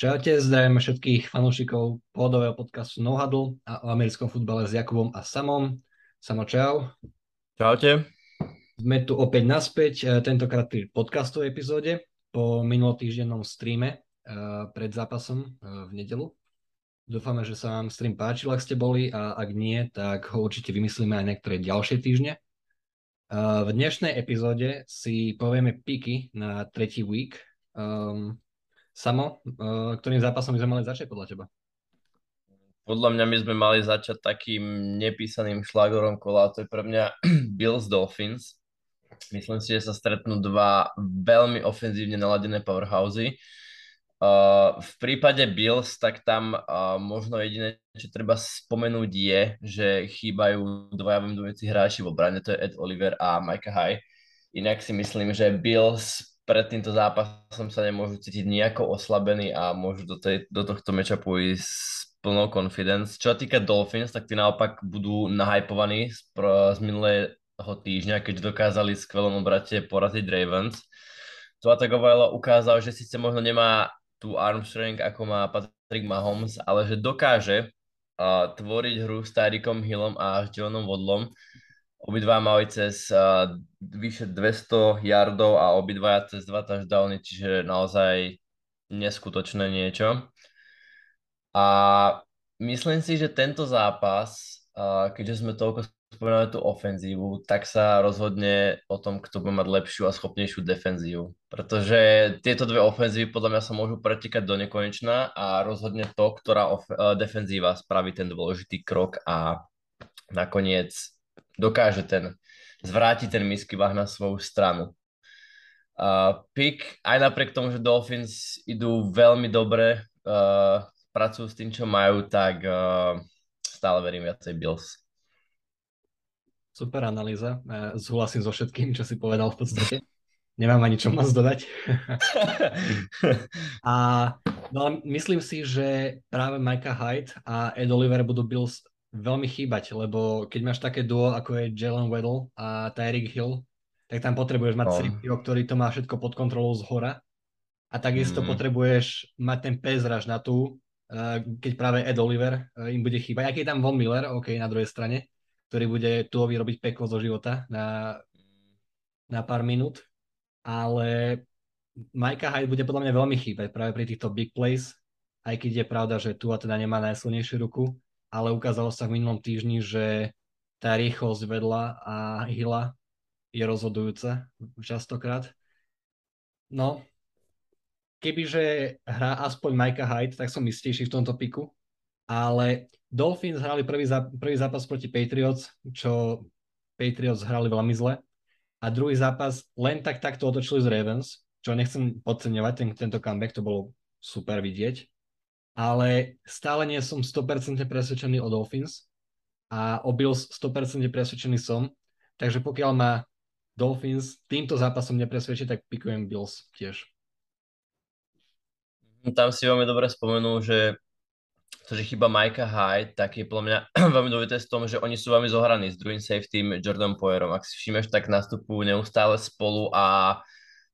Čaute, zdravíme všetkých fanúšikov pôdového podcastu No Huddle a o americkom futbale s Jakubom a Samom. Samo čau. Čaute. Sme tu opäť naspäť, e, tentokrát pri podcastovej epizóde po minulotýždennom streame e, pred zápasom e, v nedelu. Dúfame, že sa vám stream páčil, ak ste boli a ak nie, tak ho určite vymyslíme aj niektoré ďalšie týždne. V dnešnej epizóde si povieme piky na tretí week. Um, Samo, uh, ktorým zápasom by sme mali začať podľa teba? Podľa mňa my sme mali začať takým nepísaným šlágorom kola, to je pre mňa Bills Dolphins. Myslím si, že sa stretnú dva veľmi ofenzívne naladené powerhousey. Uh, v prípade Bills, tak tam uh, možno jediné, čo treba spomenúť je, že chýbajú dvaja vymedujúci hráči v obrane, to je Ed Oliver a Micah High. Inak si myslím, že Bills pred týmto zápasom sa nemôžu cítiť nejako oslabení a môžu do, tej, do tohto matchupu ísť s plnou confidence. Čo sa týka Dolphins, tak tí naopak budú nahypovaní z, z minulého týždňa, keď dokázali skvelom obrate poraziť Ravens. To Atagovalo ukázal, že síce možno nemá tú arm ako má Patrick Mahomes, ale že dokáže uh, tvoriť hru s Tyreekom Hillom a Johnom Vodlom Obidva mali cez uh, vyše 200 yardov a obidva cez dva touchdowny, čiže naozaj neskutočné niečo. A myslím si, že tento zápas, uh, keďže sme toľko spomínali tú ofenzívu, tak sa rozhodne o tom, kto bude mať lepšiu a schopnejšiu defenzívu. Pretože tieto dve ofenzívy podľa mňa sa môžu pretikať do nekonečna a rozhodne to, ktorá of- defenzíva spraví ten dôležitý krok a nakoniec dokáže ten, zvrátiť ten misky vah na svoju stranu. Uh, pick, aj napriek tomu, že Dolphins idú veľmi dobre, uh, pracujú s tým, čo majú, tak uh, stále verím viacej Bills. Super analýza. Súhlasím so všetkým, čo si povedal v podstate. Nemám ani čo moc dodať. a no, myslím si, že práve Micah Hyde a Ed Oliver budú Bills veľmi chýbať, lebo keď máš také duo, ako je Jalen Weddle a Tyreek Hill, tak tam potrebuješ mať no. ktorý to má všetko pod kontrolou z hora. A takisto mm. potrebuješ mať ten pezraž na tú, eh, keď práve Ed Oliver eh, im bude chýbať. Aký je tam Von Miller, OK, na druhej strane, ktorý bude tu vyrobiť peklo zo života na, na pár minút. Ale Majka Hyde bude podľa mňa veľmi chýbať práve pri týchto big plays, aj keď je pravda, že tu a teda nemá najsilnejšiu ruku ale ukázalo sa v minulom týždni, že tá rýchlosť vedľa a hila je rozhodujúca častokrát. No, kebyže hrá aspoň Micah Hyde, tak som istejší v tomto piku, ale Dolphins hrali prvý, zá, prvý zápas proti Patriots, čo Patriots hrali veľmi zle a druhý zápas len tak takto otočili z Ravens, čo nechcem podceňovať, ten, tento comeback, to bolo super vidieť ale stále nie som 100% presvedčený o Dolphins a o Bills 100% presvedčený som, takže pokiaľ ma Dolphins týmto zápasom nepresvedčí, tak pikujem Bills tiež. Tam si veľmi dobre spomenul, že to, že chyba Majka Hyde, tak je podľa mňa veľmi dôležité v tom, že oni sú veľmi zohraní s druhým safety Jordan Poyerom. Ak si všimneš, tak nastupujú neustále spolu a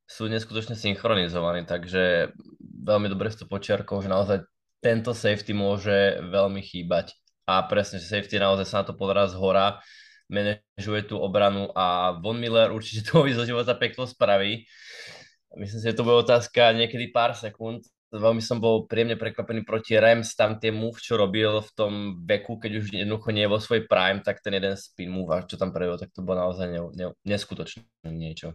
sú neskutočne synchronizovaní, takže veľmi dobre si to počiarkol, že naozaj tento safety môže veľmi chýbať. A presne, že safety naozaj sa na to pozerá z hora, manažuje tú obranu a Von Miller určite to zo života peklo spraví. Myslím si, že to bude otázka niekedy pár sekúnd. Veľmi som bol príjemne prekvapený proti Rams, tam tie move, čo robil v tom veku, keď už jednoducho nie je vo svojej prime, tak ten jeden spin move, čo tam prevedol, tak to bolo naozaj ne, ne, neskutočné niečo.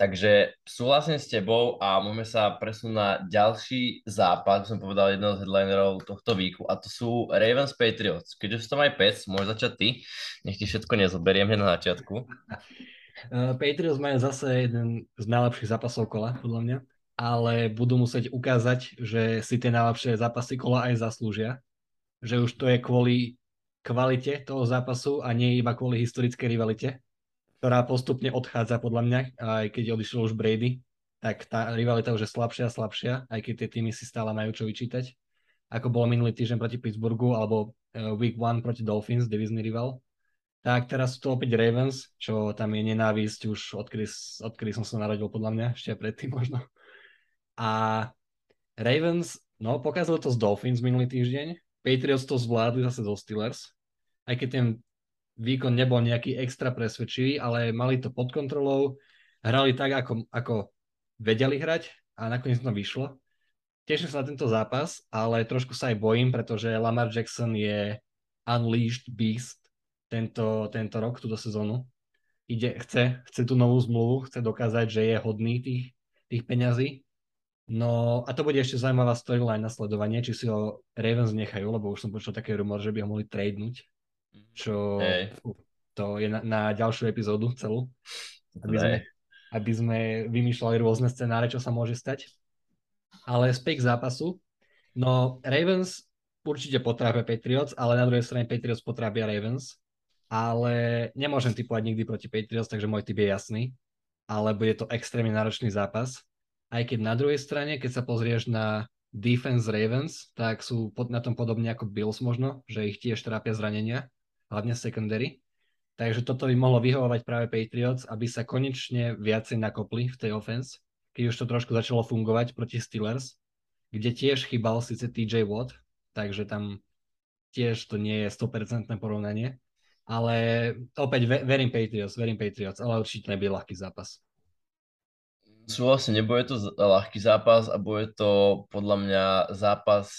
Takže súhlasím s tebou a môžeme sa presunúť na ďalší západ, som povedal jedného z headlinerov tohto víku a to sú Ravens Patriots. Keď už to aj pec, môžeš začať ty, nech ti všetko nezoberiem na začiatku. Uh, Patriots majú zase jeden z najlepších zápasov kola, podľa mňa, ale budú musieť ukázať, že si tie najlepšie zápasy kola aj zaslúžia, že už to je kvôli kvalite toho zápasu a nie iba kvôli historickej rivalite ktorá postupne odchádza podľa mňa, aj keď odišiel už Brady, tak tá rivalita už je slabšia a slabšia, aj keď tie týmy si stále majú čo vyčítať. Ako bolo minulý týždeň proti Pittsburghu alebo uh, Week 1 proti Dolphins, divizný rival. Tak teraz sú to opäť Ravens, čo tam je nenávisť už odkedy, odkedy som sa narodil podľa mňa, ešte predtým možno. A Ravens No, pokazalo to z Dolphins minulý týždeň. Patriots to zvládli zase zo Steelers. Aj keď ten výkon nebol nejaký extra presvedčivý, ale mali to pod kontrolou. Hrali tak, ako, ako vedeli hrať a nakoniec to vyšlo. Teším sa na tento zápas, ale trošku sa aj bojím, pretože Lamar Jackson je unleashed beast tento, tento rok, túto sezónu. Ide, chce, chce tú novú zmluvu, chce dokázať, že je hodný tých, tých peňazí. No a to bude ešte zaujímavá storyline na sledovanie, či si ho Ravens nechajú, lebo už som počul také rumor, že by ho mohli tradenúť, čo hey. to je na, na ďalšiu epizódu celú, aby sme, aby sme vymýšľali rôzne scenáre, čo sa môže stať. Ale späť k zápasu. No Ravens určite potrápia Patriots, ale na druhej strane Patriots potrápia Ravens ale nemôžem typovať nikdy proti Patriots, takže môj typ je jasný, ale bude to extrémne náročný zápas. Aj keď na druhej strane, keď sa pozrieš na defense Ravens, tak sú pod, na tom podobne ako Bills možno, že ich tiež trápia zranenia, hlavne secondary. Takže toto by mohlo vyhovovať práve Patriots, aby sa konečne viacej nakopli v tej offense, keď už to trošku začalo fungovať proti Steelers, kde tiež chýbal síce TJ Watt, takže tam tiež to nie je 100% porovnanie, ale opäť verím Patriots, verím Patriots, ale určite nebude ľahký zápas. Súhlasím, nebude to ľahký zápas a bude to podľa mňa zápas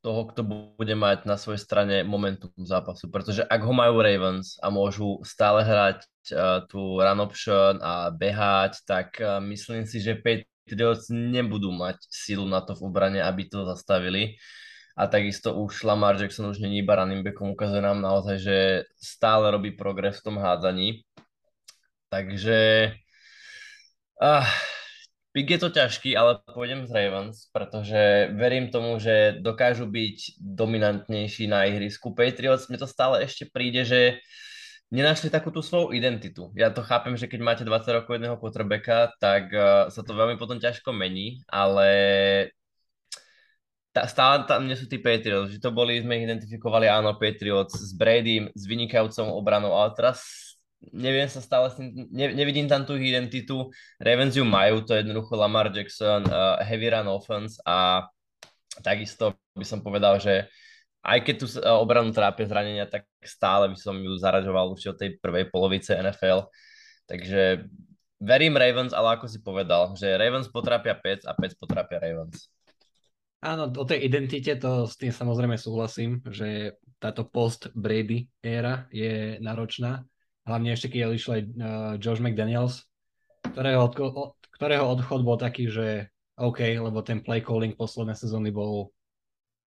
toho, kto bude mať na svojej strane momentum zápasu. Pretože ak ho majú Ravens a môžu stále hrať uh, tú run option a behať, tak uh, myslím si, že Patriots nebudú mať sílu na to v obrane, aby to zastavili a takisto už Lamar Jackson už není iba running backom, ukazuje nám naozaj, že stále robí progres v tom hádzaní. Takže ah, Pik je to ťažký, ale pôjdem z Ravens, pretože verím tomu, že dokážu byť dominantnejší na ihrisku. Patriots, mne to stále ešte príde, že nenašli takú tú svoju identitu. Ja to chápem, že keď máte 20 rokov jedného quarterbacka, tak uh, sa to veľmi potom ťažko mení, ale tá, stále tam nie sú tí Patriots, že to boli, sme ich identifikovali, áno, Patriots s Bradym, s vynikajúcou obranou, ale teraz neviem sa stále ne, nevidím tam tú identitu, Ravens ju majú, to je jednoducho Lamar Jackson, uh, heavy run offense a takisto by som povedal, že aj keď tu uh, obranu trápia zranenia, tak stále by som ju zaraďoval už od tej prvej polovice NFL, takže verím Ravens, ale ako si povedal, že Ravens potrápia Pets a Pets potrápia Ravens. Áno, o tej identite to s tým samozrejme súhlasím, že táto post-Brady éra je náročná. Hlavne ešte, keď odišiel aj uh, Josh McDaniels, ktorého, odko- ktorého odchod bol taký, že OK, lebo ten play calling posledné sezóny bol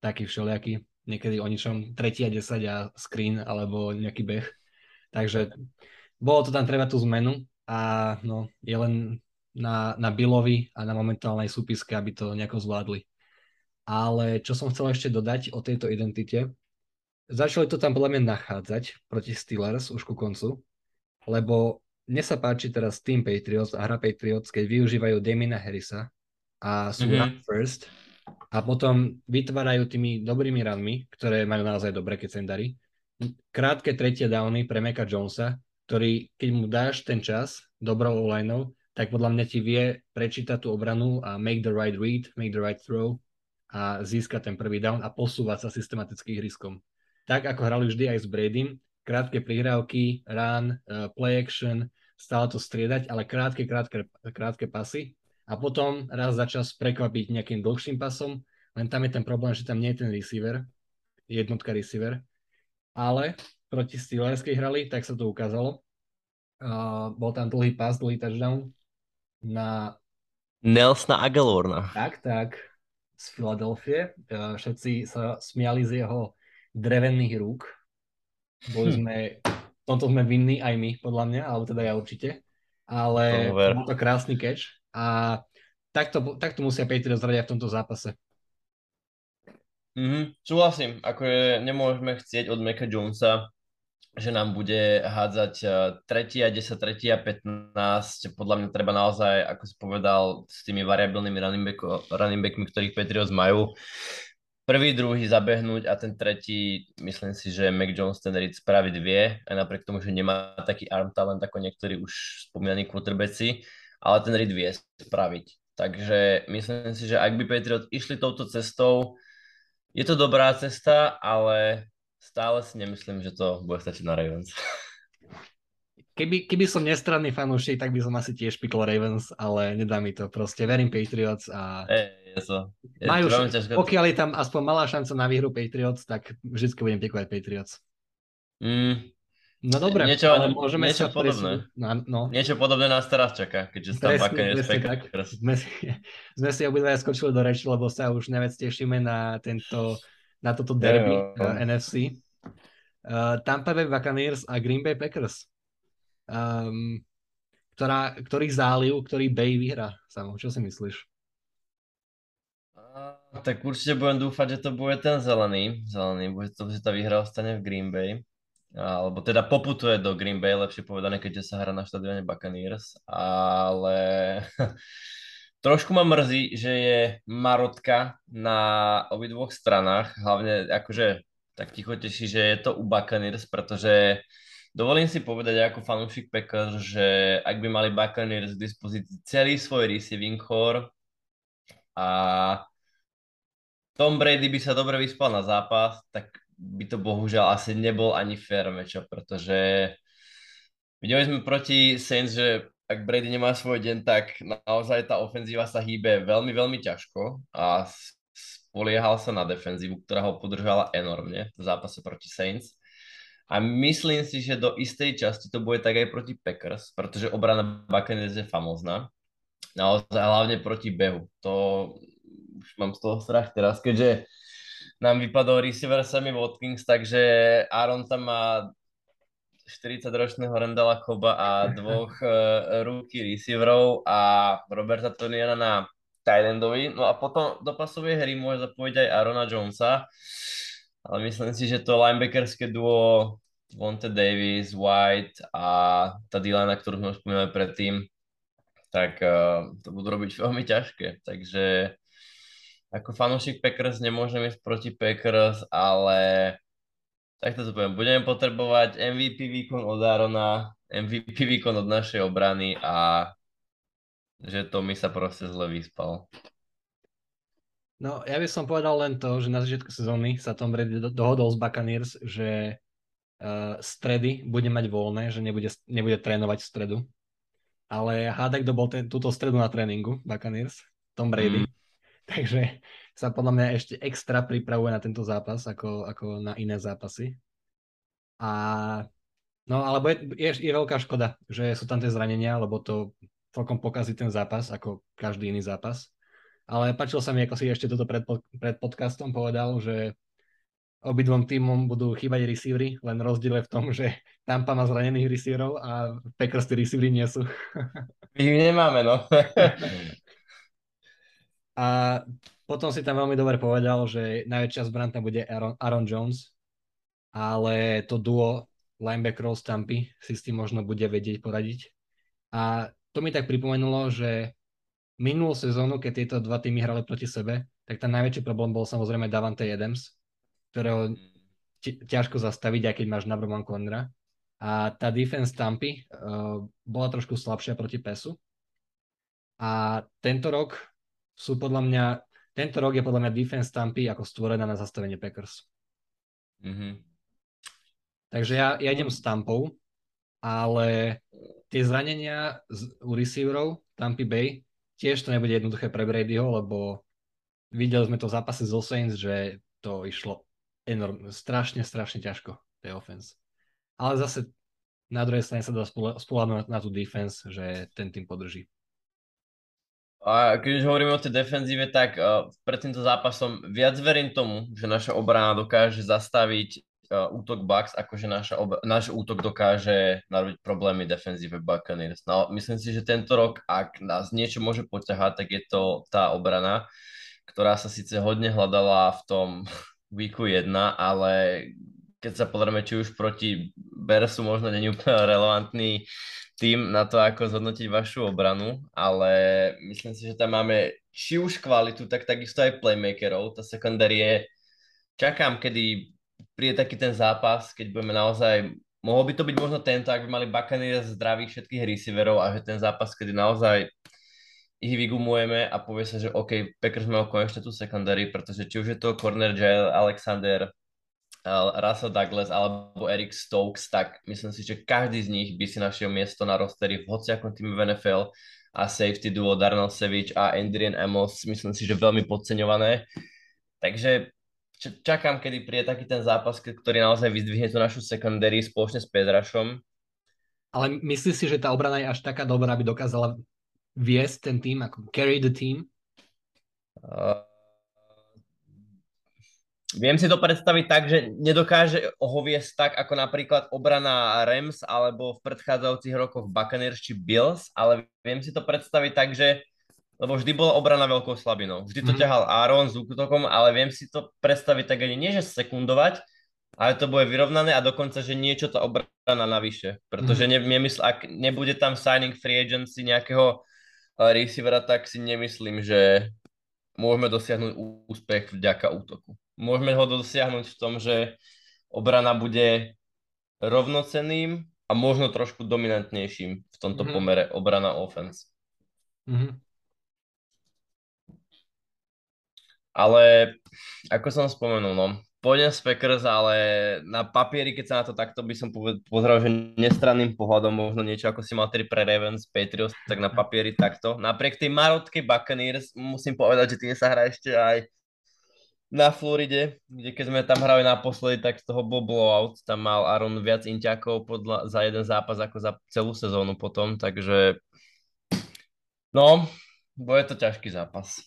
taký všelijaký. Niekedy o ničom 3 a 10 a screen alebo nejaký beh. Takže bolo to tam treba tú zmenu a no, je len na, na Billovi a na momentálnej súpiske, aby to nejako zvládli. Ale čo som chcel ešte dodať o tejto identite, začali to tam podľa mňa nachádzať proti Steelers už ku koncu, lebo mne sa páči teraz Team Patriots a hra Patriots, keď využívajú Damina Harrisa a sú mm-hmm. first a potom vytvárajú tými dobrými ranmi, ktoré majú naozaj dobre, keď sa im darí. Krátke tretie downy pre Meka Jonesa, ktorý, keď mu dáš ten čas dobrou lineou, tak podľa mňa ti vie prečítať tú obranu a make the right read, make the right throw a získať ten prvý down a posúvať sa systematicky riskom. Tak ako hrali vždy aj s Bradym, krátke prihrávky, run, uh, play action, stále to striedať, ale krátke, krátke, krátke pasy a potom raz za čas prekvapiť nejakým dlhším pasom, len tam je ten problém, že tam nie je ten receiver, jednotka receiver, ale proti Steelers, keď hrali, tak sa to ukázalo. Uh, bol tam dlhý pas, dlhý touchdown na Nelsona Agalorna. Tak, tak z Filadelfie. E, všetci sa smiali z jeho drevených rúk. Boli hm. sme, tomto sme vinní aj my, podľa mňa, alebo teda ja určite. Ale bol to krásny catch a takto, takto musia Patriots zradiť v tomto zápase. Mm-hmm, súhlasím, ako je, nemôžeme chcieť od Meka Jonesa že nám bude hádzať 3 a 10, 3 a 15. Podľa mňa treba naozaj, ako si povedal, s tými variabilnými running, back, running backmi, ktorých Patriots majú, prvý, druhý zabehnúť a ten tretí, myslím si, že Mac Jones ten read spraviť vie, aj napriek tomu, že nemá taký arm talent ako niektorí už spomínaní quarterbacki, ale ten read vie spraviť. Takže myslím si, že ak by Patriot išli touto cestou, je to dobrá cesta, ale stále si nemyslím, že to bude stačiť na Ravens. Keby, keby som nestranný fanúšik, tak by som asi tiež pikol Ravens, ale nedá mi to. Proste verím Patriots a... Hey, je to, je majú, to pokiaľ je tam aspoň malá šanca na výhru Patriots, tak vždy budem pikovať Patriots. Mm, No dobre, niečo, ale môžeme niečo sa podobné. Na, no. Niečo podobné nás teraz čaká, keďže tam tak. Sme, sme si obidva skočili do reči, lebo sa už nevec tešíme na, tento, na toto derby yeah, uh, NFC. Uh, Tampa Bay Buccaneers a Green Bay Packers. Um, ktorá, ktorý záliv, ktorý Bay vyhrá. Samo, čo si myslíš? Tak určite budem dúfať, že to bude ten zelený. Zelený, bude to, že tá výhra ostane v Green Bay. Alebo teda poputuje do Green Bay, lepšie povedané, keďže sa hrá na štadióne Buccaneers, ale trošku ma mrzí, že je marotka na obidvoch stranách, hlavne akože tak ticho teší, že je to u Buccaneers, pretože dovolím si povedať ako fanúšik Packers, že ak by mali Buccaneers k dispozícii celý svoj receiving core a Tom Brady by sa dobre vyspal na zápas, tak by to bohužiaľ asi nebol ani fair matchup, pretože videli sme proti Saints, že ak Brady nemá svoj deň, tak naozaj tá ofenzíva sa hýbe veľmi, veľmi ťažko a spoliehal sa na defenzívu, ktorá ho podržala enormne v zápase proti Saints. A myslím si, že do istej časti to bude tak aj proti Packers, pretože obrana Buccaneers je famózna. Naozaj hlavne proti behu. To už mám z toho strach teraz, keďže nám vypadol receiver Sammy Watkins, takže Aaron tam má 40-ročného Randala Koba a dvoch uh, rúky receiverov a Roberta Toniana na Thailandovi. No a potom do pasovej hry môže zapojiť aj Arona Jonesa, ale myslím si, že to linebackerské duo Vonte Davis, White a tá Dylana, ktorú sme spomínali predtým, tak uh, to budú robiť veľmi ťažké. Takže ako fanúšik Packers nemôžem ísť proti Packers, ale takto to poviem, budeme potrebovať MVP výkon od Arona, MVP výkon od našej obrany a že to mi sa proste zle vyspal. No, ja by som povedal len to, že na začiatku sezóny sa Tom Brady dohodol s Buccaneers, že uh, stredy bude mať voľné, že nebude, nebude trénovať v stredu. Ale hádaj, kto bol ten, túto stredu na tréningu, Buccaneers, Tom Brady. Mm. Takže sa podľa mňa ešte extra pripravuje na tento zápas ako, ako na iné zápasy. A no alebo je, je, je veľká škoda, že sú tam tie zranenia, lebo to celkom pokazí ten zápas ako každý iný zápas. Ale páčilo sa mi, ako si ešte toto pred, pred podcastom povedal, že obidvom týmom budú chýbať receivery, len rozdiel je v tom, že Tampa má zranených receiverov a Packers tí receivery nie sú. My ich nemáme, no. A potom si tam veľmi dobre povedal, že najväčšia zbraň tam bude Aaron, Aaron Jones, ale to duo linebackerov z Tampy si s tým možno bude vedieť poradiť. A to mi tak pripomenulo, že minulú sezónu, keď tieto dva týmy hrali proti sebe, tak ten najväčší problém bol samozrejme Davante Adams, ktorého ťažko zastaviť, aj keď máš number one cornera. A tá defense Tampy uh, bola trošku slabšia proti PESu. A tento rok sú podľa mňa, tento rok je podľa mňa defense Tampy ako stvorená na zastavenie Packers. Mm-hmm. Takže ja, ja idem s Tampou, ale tie zranenia z, u receiverov Tampy Bay tiež to nebude jednoduché pre Bradyho, lebo videli sme to v zápase zo Saints, že to išlo enorm, strašne, strašne ťažko, tej offense. Ale zase na druhej strane sa dá spoľahnúť na tú defense, že ten tým podrží. A keď už hovoríme o tej defenzíve, tak uh, pred týmto zápasom viac verím tomu, že naša obrana dokáže zastaviť uh, útok Bucks, ako že naša ob- náš útok dokáže narobiť problémy defenzíve Buccaneers. No, myslím si, že tento rok, ak nás niečo môže poťahať, tak je to tá obrana, ktorá sa síce hodne hľadala v tom weeku 1, ale keď sa pozrieme, či už proti Bersu možno není úplne relevantný tým na to, ako zhodnotiť vašu obranu, ale myslím si, že tam máme či už kvalitu, tak takisto aj playmakerov. Tá sekundárie, čakám, kedy príde taký ten zápas, keď budeme naozaj, mohol by to byť možno tento, ak by mali Buccaneers zdravých všetkých receiverov a že ten zápas, kedy naozaj ich vygumujeme a povie sa, že OK, Packers majú konečne tú secondary, pretože či už je to corner Jail, Alexander, Russell Douglas alebo Eric Stokes, tak myslím si, že každý z nich by si našiel miesto na rosteri v hociakom týme v NFL a safety duo Darnell Savage a Adrian Amos, myslím si, že veľmi podceňované. Takže čakám, kedy príde taký ten zápas, ktorý naozaj vyzdvihne tú našu secondary spoločne s Pedrašom. Ale myslíš si, že tá obrana je až taká dobrá, aby dokázala viesť ten tým, ako carry the team? Uh, Viem si to predstaviť tak, že nedokáže ho viesť tak, ako napríklad obrana Rams alebo v predchádzajúcich rokoch Buccaneers či Bills, ale viem si to predstaviť tak, že lebo vždy bola obrana veľkou slabinou. Vždy to mm-hmm. ťahal Aaron s útokom, ale viem si to predstaviť tak ani nie, že sekundovať, ale to bude vyrovnané a dokonca, že niečo tá obrana navyše. Pretože mm-hmm. nemysl, ak nebude tam signing free agency nejakého eh, receivera, tak si nemyslím, že môžeme dosiahnuť úspech vďaka útoku môžeme ho dosiahnuť v tom, že obrana bude rovnocenným a možno trošku dominantnejším v tomto mm-hmm. pomere obrana offense. Mm-hmm. Ale ako som spomenul, no, pôjdem z Packers, ale na papieri, keď sa na to takto by som pozrel, že nestranným pohľadom možno niečo ako si mal tedy pre Ravens, Patriots, tak na papieri takto. Napriek tej marotkej Buccaneers musím povedať, že tie sa hrá ešte aj na Floride, kde keď sme tam hrali naposledy, tak z toho bol blowout. Tam mal Aaron viac inťakov podľa, za jeden zápas ako za celú sezónu potom, takže no, bude to ťažký zápas.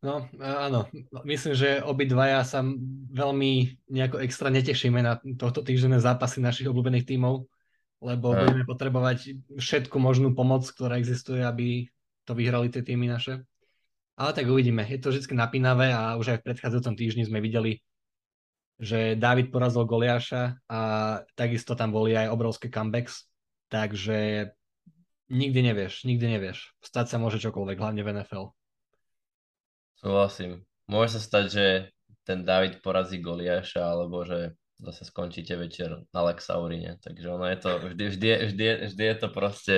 No, áno. Myslím, že obidvaja sa veľmi nejako extra netešíme na tohto týždenné zápasy našich obľúbených tímov, lebo budeme potrebovať všetku možnú pomoc, ktorá existuje, aby to vyhrali tie týmy naše. Ale tak uvidíme. Je to vždy napínavé a už aj v predchádzajúcom týždni sme videli, že David porazil Goliáša a takisto tam boli aj obrovské comebacks. Takže nikdy nevieš, nikdy nevieš. Stať sa môže čokoľvek, hlavne v NFL. Súhlasím. Môže sa stať, že ten David porazí Goliáša, alebo že zase skončíte večer na Lexaurine. Takže ono je to, vždy, vždy, vždy, vždy je to proste,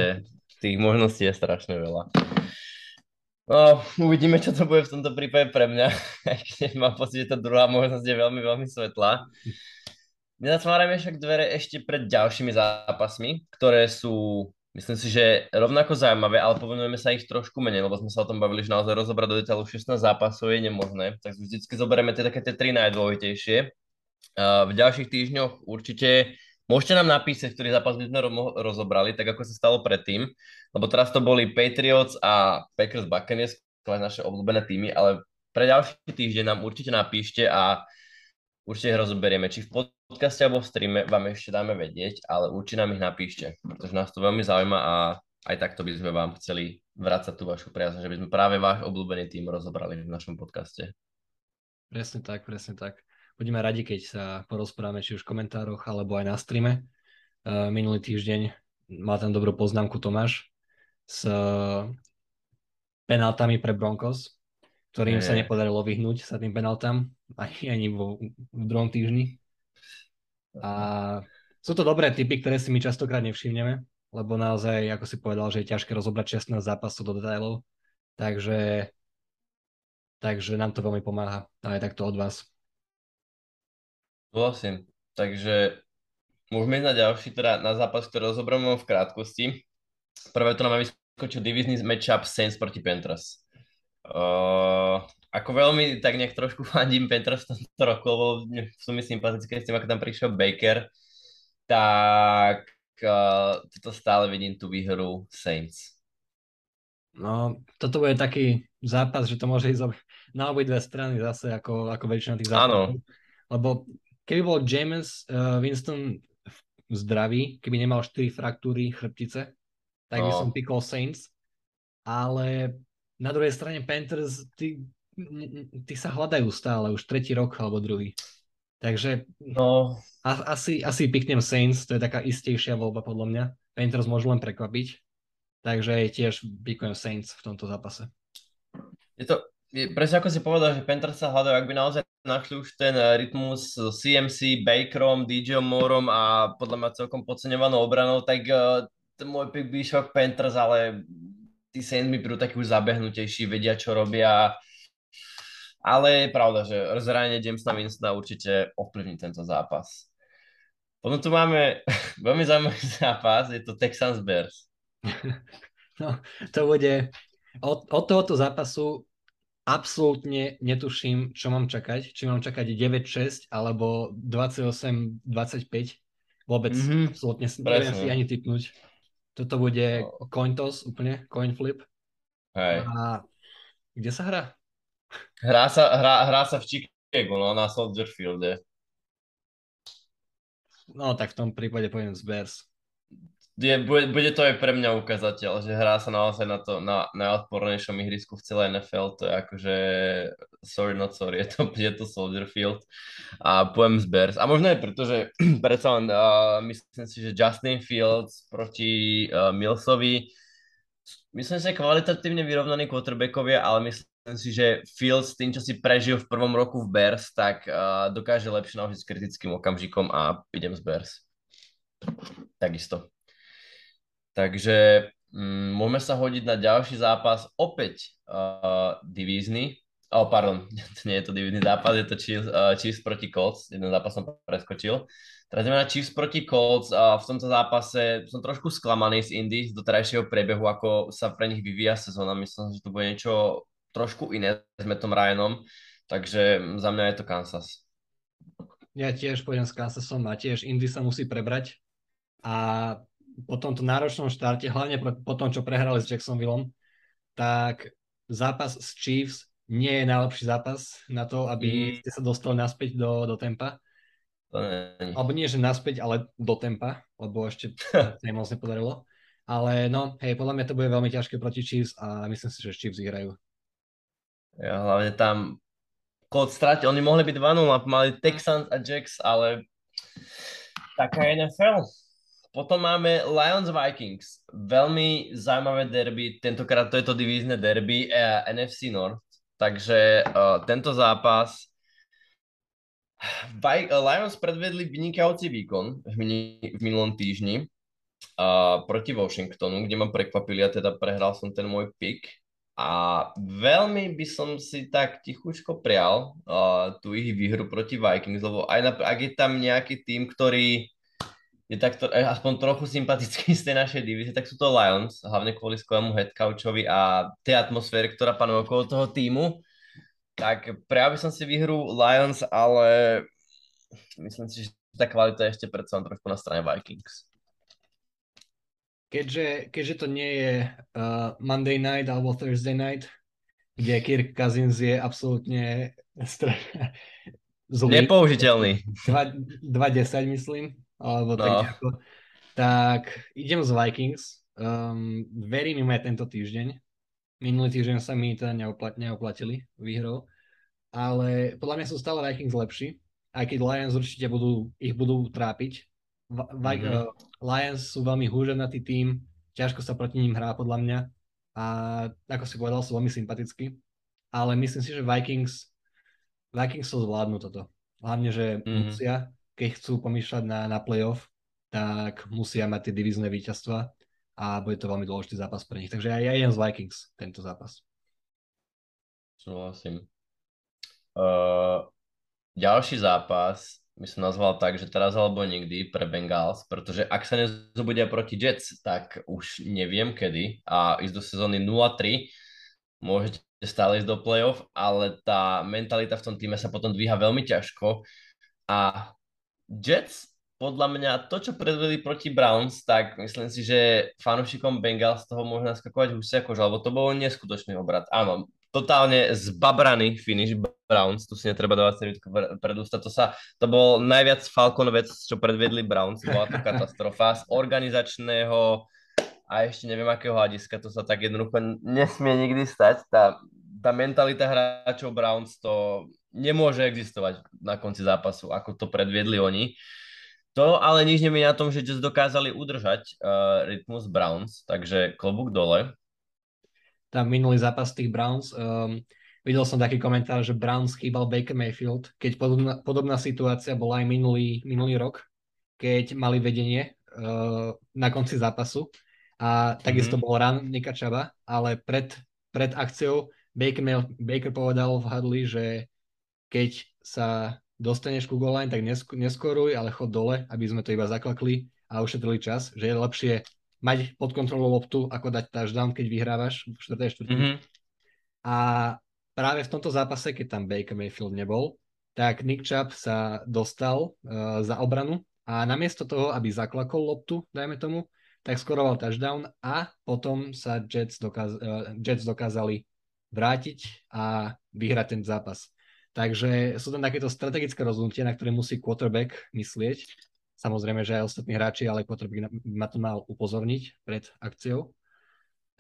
tých možností je strašne veľa. No, uvidíme, čo to bude v tomto prípade pre mňa. Mám pocit, že tá druhá možnosť je veľmi, veľmi svetlá. Nezatvárame však dvere ešte pred ďalšími zápasmi, ktoré sú, myslím si, že rovnako zaujímavé, ale povenujeme sa ich trošku menej, lebo sme sa o tom bavili, že naozaj rozobrať do detailu 16 zápasov je nemožné. Tak vždycky zoberieme tie také tie tri najdôležitejšie. V ďalších týždňoch určite Môžete nám napísať, ktorý zápas by sme rozobrali, tak ako sa stalo predtým, lebo teraz to boli Patriots a Packers Buccaneers, naše obľúbené týmy, ale pre ďalší týždeň nám určite napíšte a určite ich rozoberieme. Či v podcaste alebo v streame vám ešte dáme vedieť, ale určite nám ich napíšte, pretože nás to veľmi zaujíma a aj takto by sme vám chceli vrácať tú vašu priazň, že by sme práve váš obľúbený tým rozobrali v našom podcaste. Presne tak, presne tak budeme radi, keď sa porozprávame či už v komentároch alebo aj na streame. Minulý týždeň mal tam dobrú poznámku Tomáš s penáltami pre Broncos, ktorým sa nepodarilo vyhnúť sa tým penáltam ani, ani vo, v druhom týždni. A sú to dobré typy, ktoré si my častokrát nevšimneme, lebo naozaj, ako si povedal, že je ťažké rozobrať 16 zápasov do detailov, takže, takže nám to veľmi pomáha aj takto od vás. Súhlasím. Takže môžeme ísť na ďalší, teda na zápas, ktorý rozoberieme v krátkosti. Prvé to nám vyskočil divizný matchup Saints proti Panthers. Uh, ako veľmi tak nejak trošku fandím Panthers tomto roku, lebo sú mi sympatické s tým, ako tam prišiel Baker, tak uh, toto stále vidím tú výhru Saints. No, toto bude taký zápas, že to môže ísť na obidve strany zase, ako, ako väčšina tých zápasov. Áno. Lebo keby bol James uh, Winston zdravý, keby nemal 4 fraktúry chrbtice, tak by som pikol Saints. Ale na druhej strane Panthers, tí, tí sa hľadajú stále, už tretí rok alebo druhý. Takže no. a, asi, asi piknem Saints, to je taká istejšia voľba podľa mňa. Panthers môžu len prekvapiť, takže tiež pikujem Saints v tomto zápase. Je to, presne ako si povedal, že Panthers sa hľadajú, ak by naozaj našli už ten eh, rytmus s CMC, Bakerom, DJ Moorom a podľa mňa celkom podceňovanou obranou, tak uh, môj pick by išiel Panthers, ale tí Saints mi prídu taký už zabehnutejší, vedia, čo robia. Ale je pravda, že zranenie Jamesa Winstona určite ovplyvní tento zápas. Potom tu máme veľmi zaujímavý zápas, je to Texans Bears. No, to bude... Od, od tohoto zápasu absolútne netuším, čo mám čakať. Či mám čakať 9-6 alebo 28-25. Vôbec mm-hmm. absolútne neviem si ani typnúť. Toto bude no. coin toss úplne, coin flip. Hej. A kde sa hrá? Hrá sa, hrá, hrá sa v Chicago, no, na Soldier Fielde. No, tak v tom prípade poviem z Bears. Je, bude, bude to aj pre mňa ukazateľ, že hrá sa naozaj na to na najodpornejšom ihrisku v celej NFL, to je akože sorry not sorry, je to, je to Soldier Field a pojem z Bears. A možno aj preto, že predsa len uh, myslím si, že Justin Fields proti uh, Millsovi myslím si, že kvalitatívne vyrovnaní quarterbackovia, ale myslím si, že Fields tým, čo si prežil v prvom roku v Bears, tak uh, dokáže lepšie naložiť s kritickým okamžikom a idem z Bears. Takisto. Takže um, môžeme sa hodiť na ďalší zápas, opäť uh, divízny. Oh, pardon, nie je to divízny zápas, je to Chiefs, uh, Chiefs proti Colts, jeden zápas som preskočil. Teraz na Chiefs proti Colts a v tomto zápase som trošku sklamaný z Indy, z doterajšieho priebehu, ako sa pre nich vyvíja sezóna. Myslím, že to bude niečo trošku iné s Metom Ryanom, takže za mňa je to Kansas. Ja tiež pôjdem s Kansasom a tiež Indy sa musí prebrať a po tomto náročnom štarte, hlavne po tom, čo prehrali s Jacksonvillom, tak zápas s Chiefs nie je najlepší zápas na to, aby mm. ste sa dostali naspäť do, do tempa. Nie. Alebo nie, že naspäť, ale do tempa, lebo ešte sa im moc nepodarilo. Ale no, hej, podľa mňa to bude veľmi ťažké proti Chiefs a myslím si, že Chiefs vyhrajú. Ja, hlavne tam kód strati, oni mohli byť 2-0, mali Texans a Jacks, ale taká NFL. Potom máme Lions Vikings. Veľmi zaujímavé derby. Tentokrát to je to divízne derby eh, NFC North. Takže uh, tento zápas Vi- Lions predvedli vynikajúci výkon v, mini- v minulom týždni uh, proti Washingtonu, kde ma prekvapili a teda prehral som ten môj pick. A veľmi by som si tak tichučko prial uh, tú ich výhru proti Vikings, lebo aj na, ak je tam nejaký tým, ktorý je takto eh, aspoň trochu sympatický z tej našej divízie, tak sú to Lions, hlavne kvôli skvelému headcoachovi a tej atmosfére, ktorá panuje okolo toho týmu. Tak prejavil som si výhru Lions, ale myslím si, že tá kvalita je ešte predsa trošku na strane Vikings. Keďže, keďže to nie je uh, Monday night alebo Thursday night, kde Kirk Cousins je absolútne zlý. Nepoužiteľný. 2-10 myslím alebo no. tak. Tak idem z Vikings. Um, verím im aj tento týždeň. Minulý týždeň sa mi teda neoplat, neoplatili výhrou, ale podľa mňa sú stále Vikings lepší, aj keď Lions určite budú, ich budú trápiť. mm-hmm. uh, Lions sú veľmi húženatý tým, ťažko sa proti ním hrá podľa mňa a ako si povedal, sú veľmi sympatickí, ale myslím si, že Vikings Vikings sú zvládnu toto. Hlavne, že mm-hmm. musia, keď chcú pomýšľať na, na playoff, tak musia mať tie divízne víťazstva a bude to veľmi dôležitý zápas pre nich. Takže ja, ja idem z Vikings tento zápas. Súhlasím. Uh, ďalší zápas by som nazval tak, že teraz alebo nikdy pre Bengals, pretože ak sa nezobudia proti Jets, tak už neviem kedy a ísť do sezóny 0-3 môžete stále ísť do playoff, ale tá mentalita v tom týme sa potom dvíha veľmi ťažko a Jets, podľa mňa to, čo predvedli proti Browns, tak myslím si, že fanúšikom Bengals z toho môže naskakovať husí ako lebo to bol neskutočný obrad. Áno, totálne zbabraný finish Browns, tu si netreba dávať servítku pred ústa, to, sa, to bol najviac Falcon vec, čo predvedli Browns, bola to katastrofa. Z organizačného a ešte neviem akého hľadiska, to sa tak jednoducho nesmie nikdy stať, tá, tá mentalita hráčov Browns to nemôže existovať na konci zápasu, ako to predviedli oni. To ale nič nemí na tom, že Jets dokázali udržať uh, rytmus Browns, takže klobúk dole. Tam minulý zápas tých Browns, um, videl som taký komentár, že Browns chýbal Baker Mayfield, keď podobná, podobná situácia bola aj minulý, minulý rok, keď mali vedenie uh, na konci zápasu a takisto mm-hmm. bol run Nika Čaba, ale pred, pred akciou Baker, Baker povedal v Hadley, že keď sa dostaneš ku goal line, tak nesk- neskoruj, ale chod dole, aby sme to iba zaklakli a ušetrili čas, že je lepšie mať pod kontrolou loptu, ako dať touchdown, keď vyhrávaš v 4. štvrtine. Mm-hmm. A práve v tomto zápase, keď tam Baker Mayfield nebol, tak Nick Chubb sa dostal uh, za obranu a namiesto toho, aby zaklakol loptu, dajme tomu, tak skoroval touchdown a potom sa Jets, dokáz- uh, Jets dokázali vrátiť a vyhrať ten zápas. Takže sú tam takéto strategické rozhodnutia, na ktoré musí quarterback myslieť. Samozrejme, že aj ostatní hráči, ale quarterback ma to mal upozorniť pred akciou.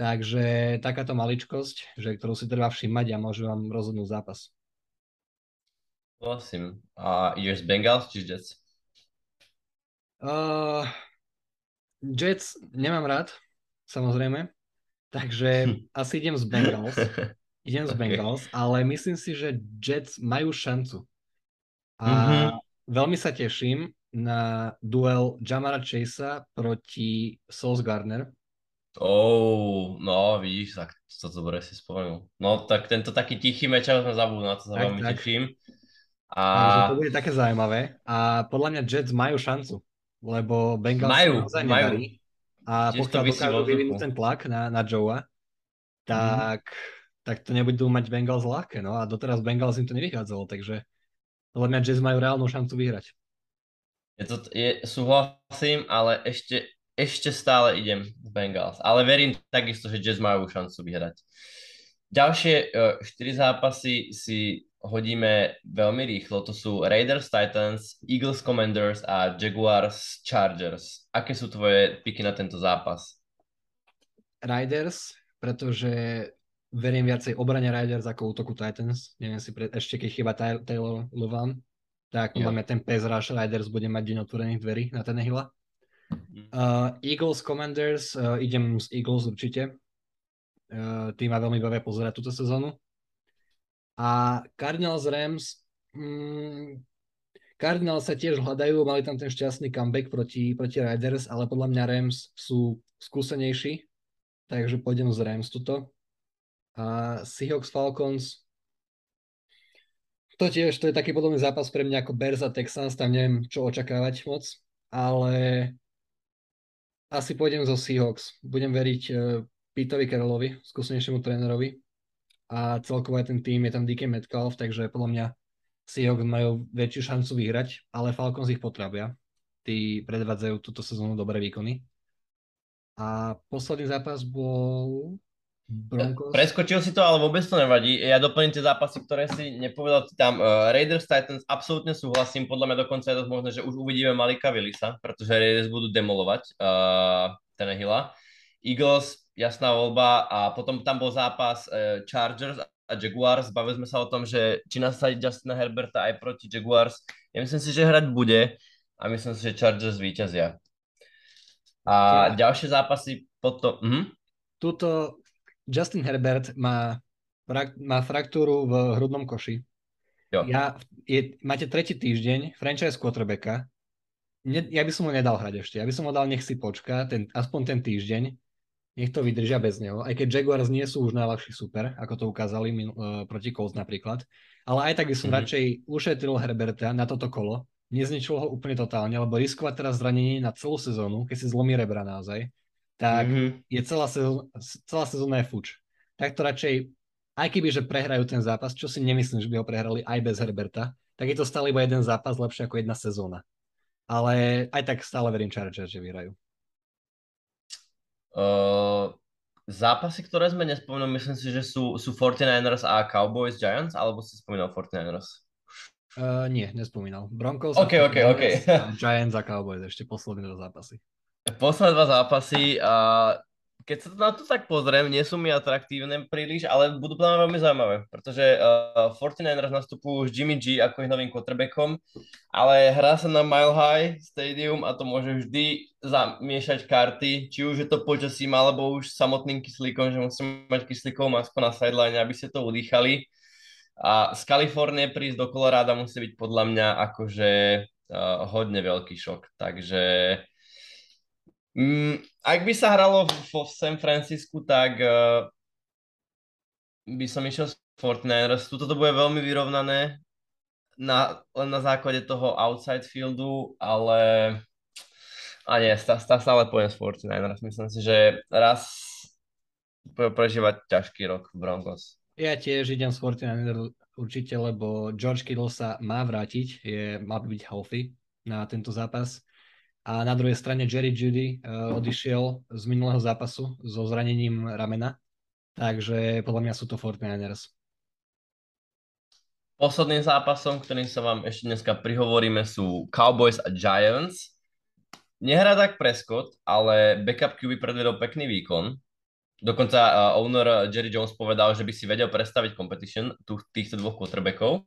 Takže takáto maličkosť, že, ktorú si treba všímať a môže vám rozhodnúť zápas. Prosím. A ideš z Bengals či Jets? Uh, Jets nemám rád, samozrejme. Takže asi idem z Bengals. Idem z okay. Bengals, ale myslím si, že Jets majú šancu. A mm-hmm. veľmi sa teším na duel Jamara Chasea proti Sauce Gardner. Oh, no vidíš, tak to dobre si spomenul. No tak tento taký tichý meč, sme zabudli, na to sa tak, veľmi tak. teším. A... Takže to bude také zaujímavé. A podľa mňa Jets majú šancu, lebo Bengals majú, naozaj majú. A pokiaľ dokážu vyvinúť ten tlak na, na Joea, tak mm tak to nebudú mať Bengals ľahké, no a doteraz Bengals im to nevychádzalo, takže podľa mňa Jazz majú reálnu šancu vyhrať. Je to, je, súhlasím, ale ešte, ešte stále idem z Bengals, ale verím takisto, že Jazz majú šancu vyhrať. Ďalšie uh, štyri zápasy si hodíme veľmi rýchlo. To sú Raiders, Titans, Eagles, Commanders a Jaguars, Chargers. Aké sú tvoje piky na tento zápas? Riders, pretože verím viacej obrane Riders ako útoku Titans. Neviem si, pre, ešte keď chyba Taylor Levan, tak yeah. máme ten pass rush Riders bude mať deň otvorených dverí na ten hila. Mm. Uh, Eagles Commanders, uh, idem z Eagles určite. Uh, tým ma veľmi bavia pozerať túto sezónu. A Cardinals Rams, mm, Cardinals sa tiež hľadajú, mali tam ten šťastný comeback proti, proti Riders, ale podľa mňa Rams sú skúsenejší, takže pôjdem z Rams tuto. A Seahawks Falcons, to tiež, to je taký podobný zápas pre mňa ako Bears a Texans, tam neviem, čo očakávať moc, ale asi pôjdem zo Seahawks. Budem veriť uh, Petovi Carrollovi, skúsenejšiemu trénerovi a celkovo aj ten tým, je tam DK Metcalf, takže podľa mňa Seahawks majú väčšiu šancu vyhrať, ale Falcons ich potrebia. Tí predvádzajú túto sezónu dobré výkony. A posledný zápas bol Broncos. Preskočil si to, ale vôbec to nevadí. Ja doplním tie zápasy, ktoré si nepovedal ty tam. Uh, Raiders Titans, absolútne súhlasím. Podľa mňa dokonca je to možné, že už uvidíme Malika Willisa, pretože Raiders budú demolovať uh, ten Hila. Eagles, jasná voľba. A potom tam bol zápas uh, Chargers a Jaguars. Bavili sme sa o tom, že či nasadiť Justina Herberta aj proti Jaguars. Ja myslím si, že hrať bude a myslím si, že Chargers víťazia. A ďalšie zápasy potom... Mhm. Tuto Justin Herbert má, frak, má fraktúru v hrudnom koši. Jo. Ja, je, máte tretí týždeň, franchise quarterbacka. Ne, ja by som ho nedal hrať ešte. Ja by som ho dal, nech si počka, ten, aspoň ten týždeň. Nech to vydržia bez neho. Aj keď Jaguars nie sú už najľahší super, ako to ukázali uh, proti Colts napríklad. Ale aj tak by som mm-hmm. radšej ušetril Herberta na toto kolo. Nezničil ho úplne totálne, lebo riskovať teraz zranenie na celú sezónu, keď si zlomí rebra naozaj, tak mm-hmm. je celá, sezóna, celá sezóna je fuč. Tak to radšej, aj keby, že prehrajú ten zápas, čo si nemyslím, že by ho prehrali aj bez Herberta, tak je to stále iba jeden zápas lepšie ako jedna sezóna. Ale aj tak stále verím Chargers, že vyhrajú. Uh, zápasy, ktoré sme nespomenuli, myslím si, že sú, sú 49ers a Cowboys Giants, alebo si spomínal 49ers? Uh, nie, nespomínal. Broncos okay, a, okay, okay. a Giants a Cowboys, ešte posledné zápasy. Posledné dva zápasy a keď sa na to tak pozriem, nie sú mi atraktívne príliš, ale budú plne veľmi zaujímavé, pretože uh, 49ers nastupujú už Jimmy G ako ich novým quarterbackom, ale hrá sa na Mile High Stadium a to môže vždy zamiešať karty, či už je to počasím, alebo už samotným kyslíkom, že musíme mať kyslíkovú masku na sideline, aby ste to udýchali. A z Kalifornie prísť do Koloráda musí byť podľa mňa akože uh, hodne veľký šok, takže Mm, ak by sa hralo vo San Francisku, tak uh, by som išiel s 49ers. Tuto to bude veľmi vyrovnané na, len na základe toho outside fieldu, ale a nie, stá, stá, stále pojem s 49ers. Myslím si, že raz bude prežívať ťažký rok v Broncos. Ja tiež idem s 49ers určite, lebo George Kittle sa má vrátiť, je, má byť healthy na tento zápas. A na druhej strane Jerry Judy uh, odišiel z minulého zápasu so zranením ramena, takže podľa mňa sú to 49ers. Posledným zápasom, ktorým sa vám ešte dneska prihovoríme, sú Cowboys a Giants. Nehrá tak Prescott, ale backup QB predvedol pekný výkon. Dokonca uh, owner Jerry Jones povedal, že by si vedel predstaviť competition tu, týchto dvoch quarterbackov.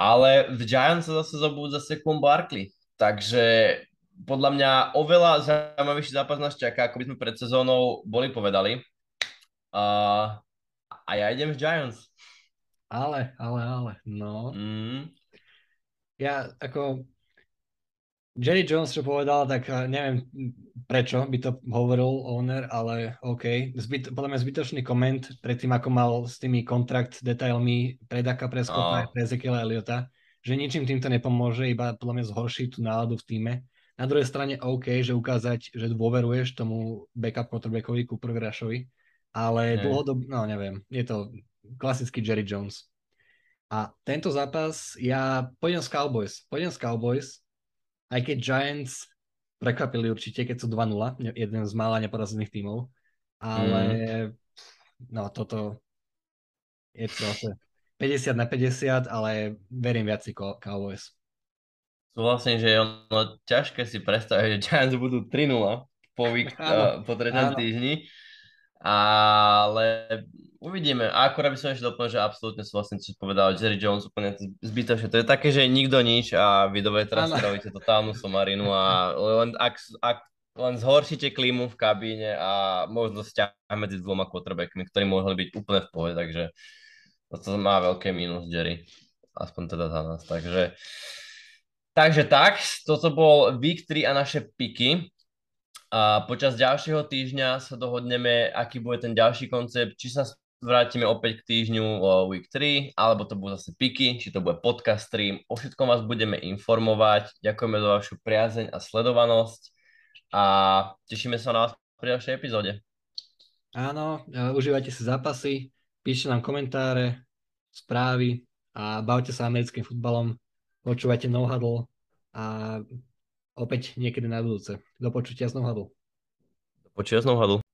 Ale v Giants sa zase zobudza Saquon Barkley. Takže podľa mňa oveľa zaujímavejší zápas nás čaká, ako by sme pred sezónou boli povedali. Uh, a ja idem s Giants. Ale, ale, ale, no. Mm. Ja ako Jerry Jones, čo povedal, tak eh, neviem prečo by to hovoril owner, ale OK. Zbyt, podľa mňa zbytočný koment predtým, ako mal s tými kontrakt detailmi pre Daka Prescotta oh. pre Ezekiela Eliota, že ničím týmto nepomôže, iba podľa mňa zhorší tú náladu v týme. Na druhej strane OK, že ukázať, že dôveruješ tomu backup quarterbackovi Cooper Grashovi, ale dlhodobo, no neviem, je to klasický Jerry Jones. A tento zápas, ja pôjdem s Cowboys. Pôjdem s Cowboys, aj keď Giants prekvapili určite, keď sú 2-0, jeden z mála neporazených tímov, ale mm. no toto je to 50 na 50, ale verím viac Cowboys súhlasím, že je ono ťažké si predstaviť, že Giants budú 3-0 po, week, uh, po treťom týždni, ale uvidíme. A akorát by som ešte doplnil, že absolútne súhlasím, čo povedal Jerry Jones úplne zbytočne. To je také, že nikto nič a vy dobre teraz spravíte totálnu somarinu a len, ak, ak len zhoršíte klímu v kabíne a možno vzťah medzi dvoma quarterbackmi, ktorí mohli byť úplne v pohode, takže to má veľké mínus Jerry. Aspoň teda za nás. Takže Takže tak, toto bol Week 3 a naše piky. A počas ďalšieho týždňa sa dohodneme, aký bude ten ďalší koncept, či sa vrátime opäť k týždňu Week 3, alebo to budú zase piky, či to bude podcast stream. O všetkom vás budeme informovať. Ďakujeme za vašu priazeň a sledovanosť a tešíme sa na vás pri ďalšej epizóde. Áno, e, užívajte si zápasy, píšte nám komentáre, správy a bavte sa americkým futbalom počúvajte No Huddle a opäť niekedy na budúce. Do počutia z No Huddle. Do počutia z No Huddle.